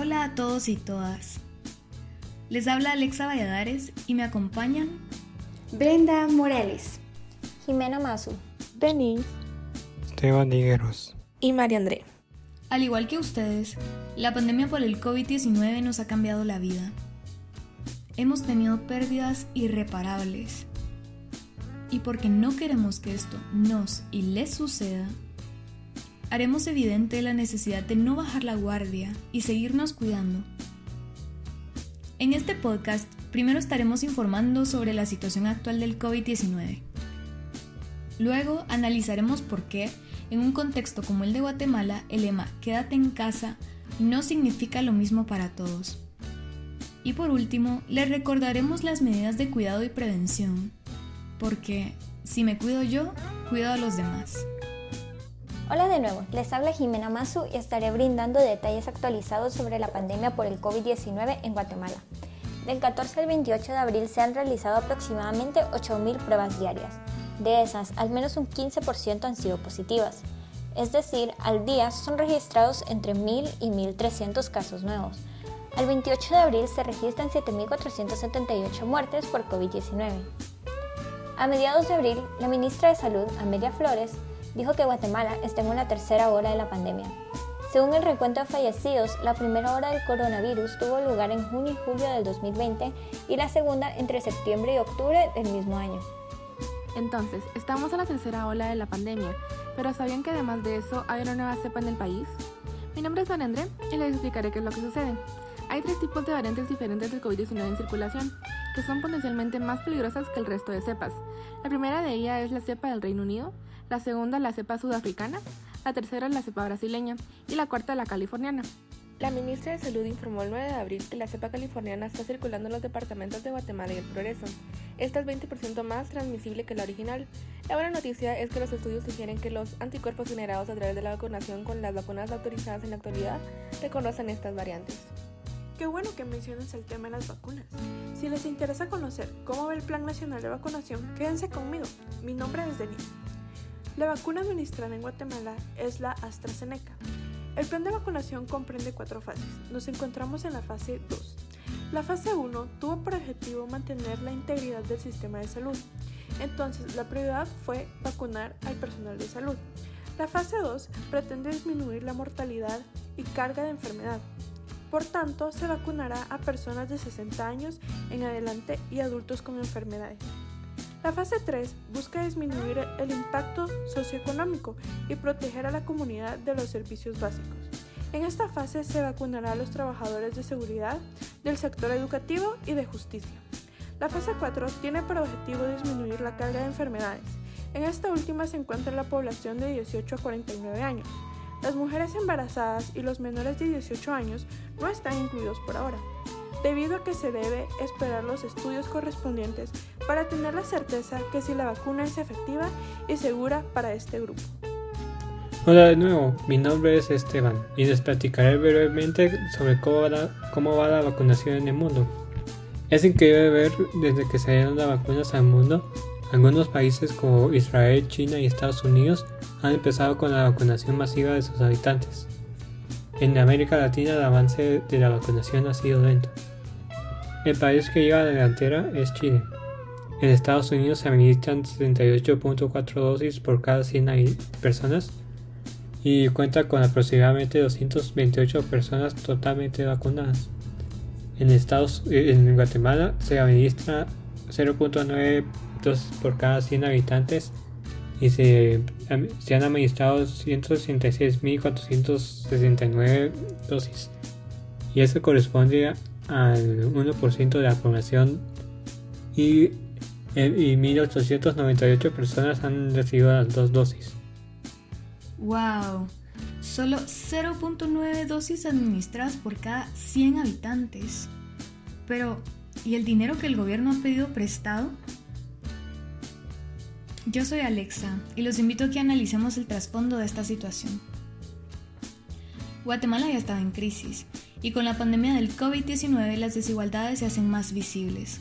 Hola a todos y todas. Les habla Alexa Valladares y me acompañan Brenda Morales, Jimena Mazu, Denis, Esteban Higueros y María André. Al igual que ustedes, la pandemia por el COVID-19 nos ha cambiado la vida. Hemos tenido pérdidas irreparables. Y porque no queremos que esto nos y les suceda, haremos evidente la necesidad de no bajar la guardia y seguirnos cuidando. En este podcast, primero estaremos informando sobre la situación actual del COVID-19. Luego analizaremos por qué, en un contexto como el de Guatemala, el lema Quédate en casa no significa lo mismo para todos. Y por último, les recordaremos las medidas de cuidado y prevención, porque si me cuido yo, cuido a los demás. Hola de nuevo, les habla Jimena Mazu y estaré brindando detalles actualizados sobre la pandemia por el COVID-19 en Guatemala. Del 14 al 28 de abril se han realizado aproximadamente 8.000 pruebas diarias. De esas, al menos un 15% han sido positivas. Es decir, al día son registrados entre 1.000 y 1.300 casos nuevos. Al 28 de abril se registran 7.478 muertes por COVID-19. A mediados de abril, la ministra de Salud, Amelia Flores, dijo que Guatemala está en una tercera hora de la pandemia. Según el recuento de fallecidos, la primera hora del coronavirus tuvo lugar en junio y julio del 2020 y la segunda entre septiembre y octubre del mismo año. Entonces, estamos en la tercera ola de la pandemia, pero ¿sabían que además de eso hay una nueva cepa en el país? Mi nombre es Vanendre y les explicaré qué es lo que sucede. Hay tres tipos de variantes diferentes del COVID-19 en circulación, son potencialmente más peligrosas que el resto de cepas. La primera de ellas es la cepa del Reino Unido, la segunda la cepa sudafricana, la tercera la cepa brasileña y la cuarta la californiana. La ministra de Salud informó el 9 de abril que la cepa californiana está circulando en los departamentos de Guatemala y El Progreso. Esta es 20% más transmisible que la original. La buena noticia es que los estudios sugieren que los anticuerpos generados a través de la vacunación con las vacunas autorizadas en la actualidad reconocen estas variantes. Qué bueno que menciones el tema de las vacunas. Si les interesa conocer cómo va el Plan Nacional de Vacunación, quédense conmigo. Mi nombre es Denise. La vacuna administrada en Guatemala es la AstraZeneca. El plan de vacunación comprende cuatro fases. Nos encontramos en la fase 2. La fase 1 tuvo por objetivo mantener la integridad del sistema de salud. Entonces, la prioridad fue vacunar al personal de salud. La fase 2 pretende disminuir la mortalidad y carga de enfermedad. Por tanto, se vacunará a personas de 60 años en adelante y adultos con enfermedades. La fase 3 busca disminuir el impacto socioeconómico y proteger a la comunidad de los servicios básicos. En esta fase se vacunará a los trabajadores de seguridad, del sector educativo y de justicia. La fase 4 tiene por objetivo disminuir la carga de enfermedades. En esta última se encuentra la población de 18 a 49 años. Las mujeres embarazadas y los menores de 18 años no están incluidos por ahora debido a que se debe esperar los estudios correspondientes para tener la certeza que si la vacuna es efectiva y segura para este grupo. Hola de nuevo, mi nombre es Esteban y les platicaré brevemente sobre cómo va, la, cómo va la vacunación en el mundo. Es increíble ver desde que se dieron las vacunas al mundo, algunos países como Israel, China y Estados Unidos han empezado con la vacunación masiva de sus habitantes. En América Latina el avance de la vacunación ha sido lento. El país que lleva la delantera es Chile. En Estados Unidos se administran 78.4 dosis por cada 100 personas y cuenta con aproximadamente 228 personas totalmente vacunadas. En, Estados, en Guatemala se administra 0.9 dosis por cada 100 habitantes y se, se han administrado 166.469 dosis y eso corresponde al 1% de la población y, y 1.898 personas han recibido las dos dosis. ¡Wow! Solo 0.9 dosis administradas por cada 100 habitantes. Pero, ¿y el dinero que el gobierno ha pedido prestado? Yo soy Alexa y los invito a que analicemos el trasfondo de esta situación. Guatemala ya estaba en crisis y con la pandemia del COVID-19 las desigualdades se hacen más visibles.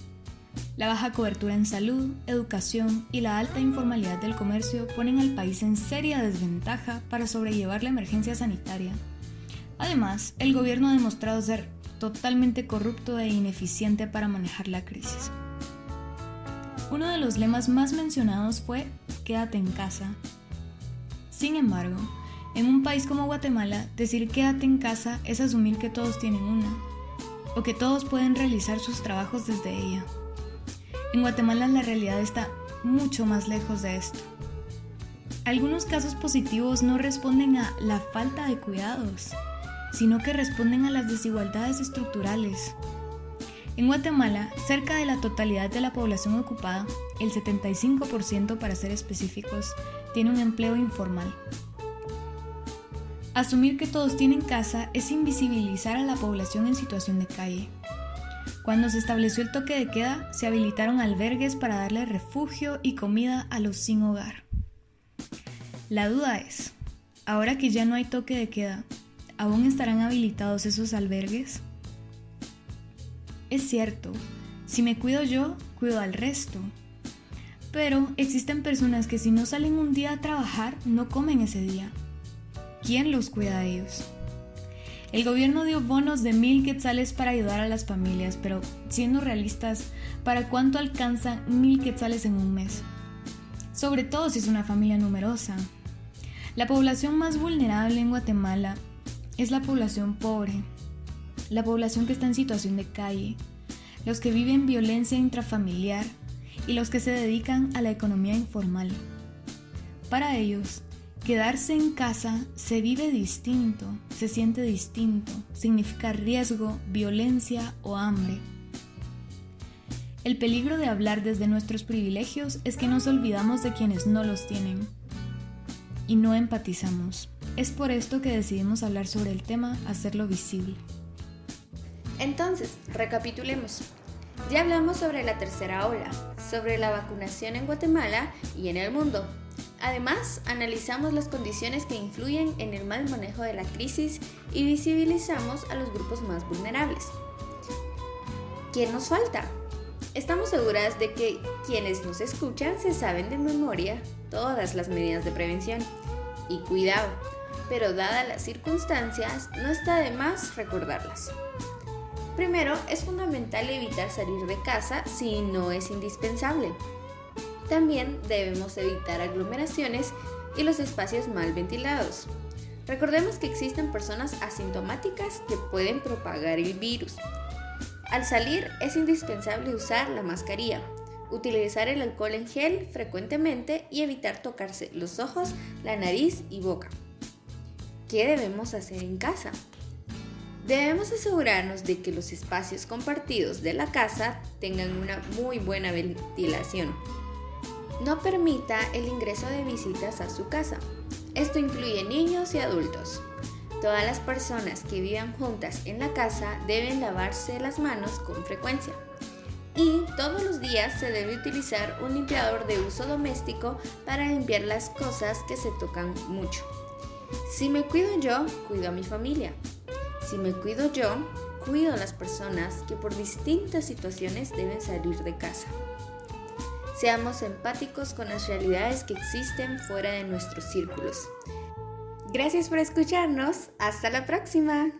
La baja cobertura en salud, educación y la alta informalidad del comercio ponen al país en seria desventaja para sobrellevar la emergencia sanitaria. Además, el gobierno ha demostrado ser totalmente corrupto e ineficiente para manejar la crisis. Uno de los lemas más mencionados fue Quédate en casa. Sin embargo, en un país como Guatemala, decir quédate en casa es asumir que todos tienen una, o que todos pueden realizar sus trabajos desde ella. En Guatemala la realidad está mucho más lejos de esto. Algunos casos positivos no responden a la falta de cuidados, sino que responden a las desigualdades estructurales. En Guatemala, cerca de la totalidad de la población ocupada, el 75% para ser específicos, tiene un empleo informal. Asumir que todos tienen casa es invisibilizar a la población en situación de calle. Cuando se estableció el toque de queda, se habilitaron albergues para darle refugio y comida a los sin hogar. La duda es, ahora que ya no hay toque de queda, ¿aún estarán habilitados esos albergues? Es cierto, si me cuido yo, cuido al resto. Pero existen personas que si no salen un día a trabajar, no comen ese día. ¿Quién los cuida a ellos? El gobierno dio bonos de mil quetzales para ayudar a las familias, pero siendo realistas, ¿para cuánto alcanzan mil quetzales en un mes? Sobre todo si es una familia numerosa. La población más vulnerable en Guatemala es la población pobre, la población que está en situación de calle, los que viven violencia intrafamiliar y los que se dedican a la economía informal. Para ellos, quedarse en casa se vive distinto, se siente distinto, significa riesgo, violencia o hambre. El peligro de hablar desde nuestros privilegios es que nos olvidamos de quienes no los tienen y no empatizamos. Es por esto que decidimos hablar sobre el tema, hacerlo visible. Entonces, recapitulemos. Ya hablamos sobre la tercera ola, sobre la vacunación en Guatemala y en el mundo. Además, analizamos las condiciones que influyen en el mal manejo de la crisis y visibilizamos a los grupos más vulnerables. ¿Quién nos falta? Estamos seguras de que quienes nos escuchan se saben de memoria todas las medidas de prevención. Y cuidado, pero dadas las circunstancias, no está de más recordarlas. Primero, es fundamental evitar salir de casa si no es indispensable. También debemos evitar aglomeraciones y los espacios mal ventilados. Recordemos que existen personas asintomáticas que pueden propagar el virus. Al salir es indispensable usar la mascarilla, utilizar el alcohol en gel frecuentemente y evitar tocarse los ojos, la nariz y boca. ¿Qué debemos hacer en casa? Debemos asegurarnos de que los espacios compartidos de la casa tengan una muy buena ventilación. No permita el ingreso de visitas a su casa. Esto incluye niños y adultos. Todas las personas que vivan juntas en la casa deben lavarse las manos con frecuencia. Y todos los días se debe utilizar un limpiador de uso doméstico para limpiar las cosas que se tocan mucho. Si me cuido yo, cuido a mi familia. Si me cuido yo, cuido a las personas que por distintas situaciones deben salir de casa. Seamos empáticos con las realidades que existen fuera de nuestros círculos. Gracias por escucharnos. Hasta la próxima.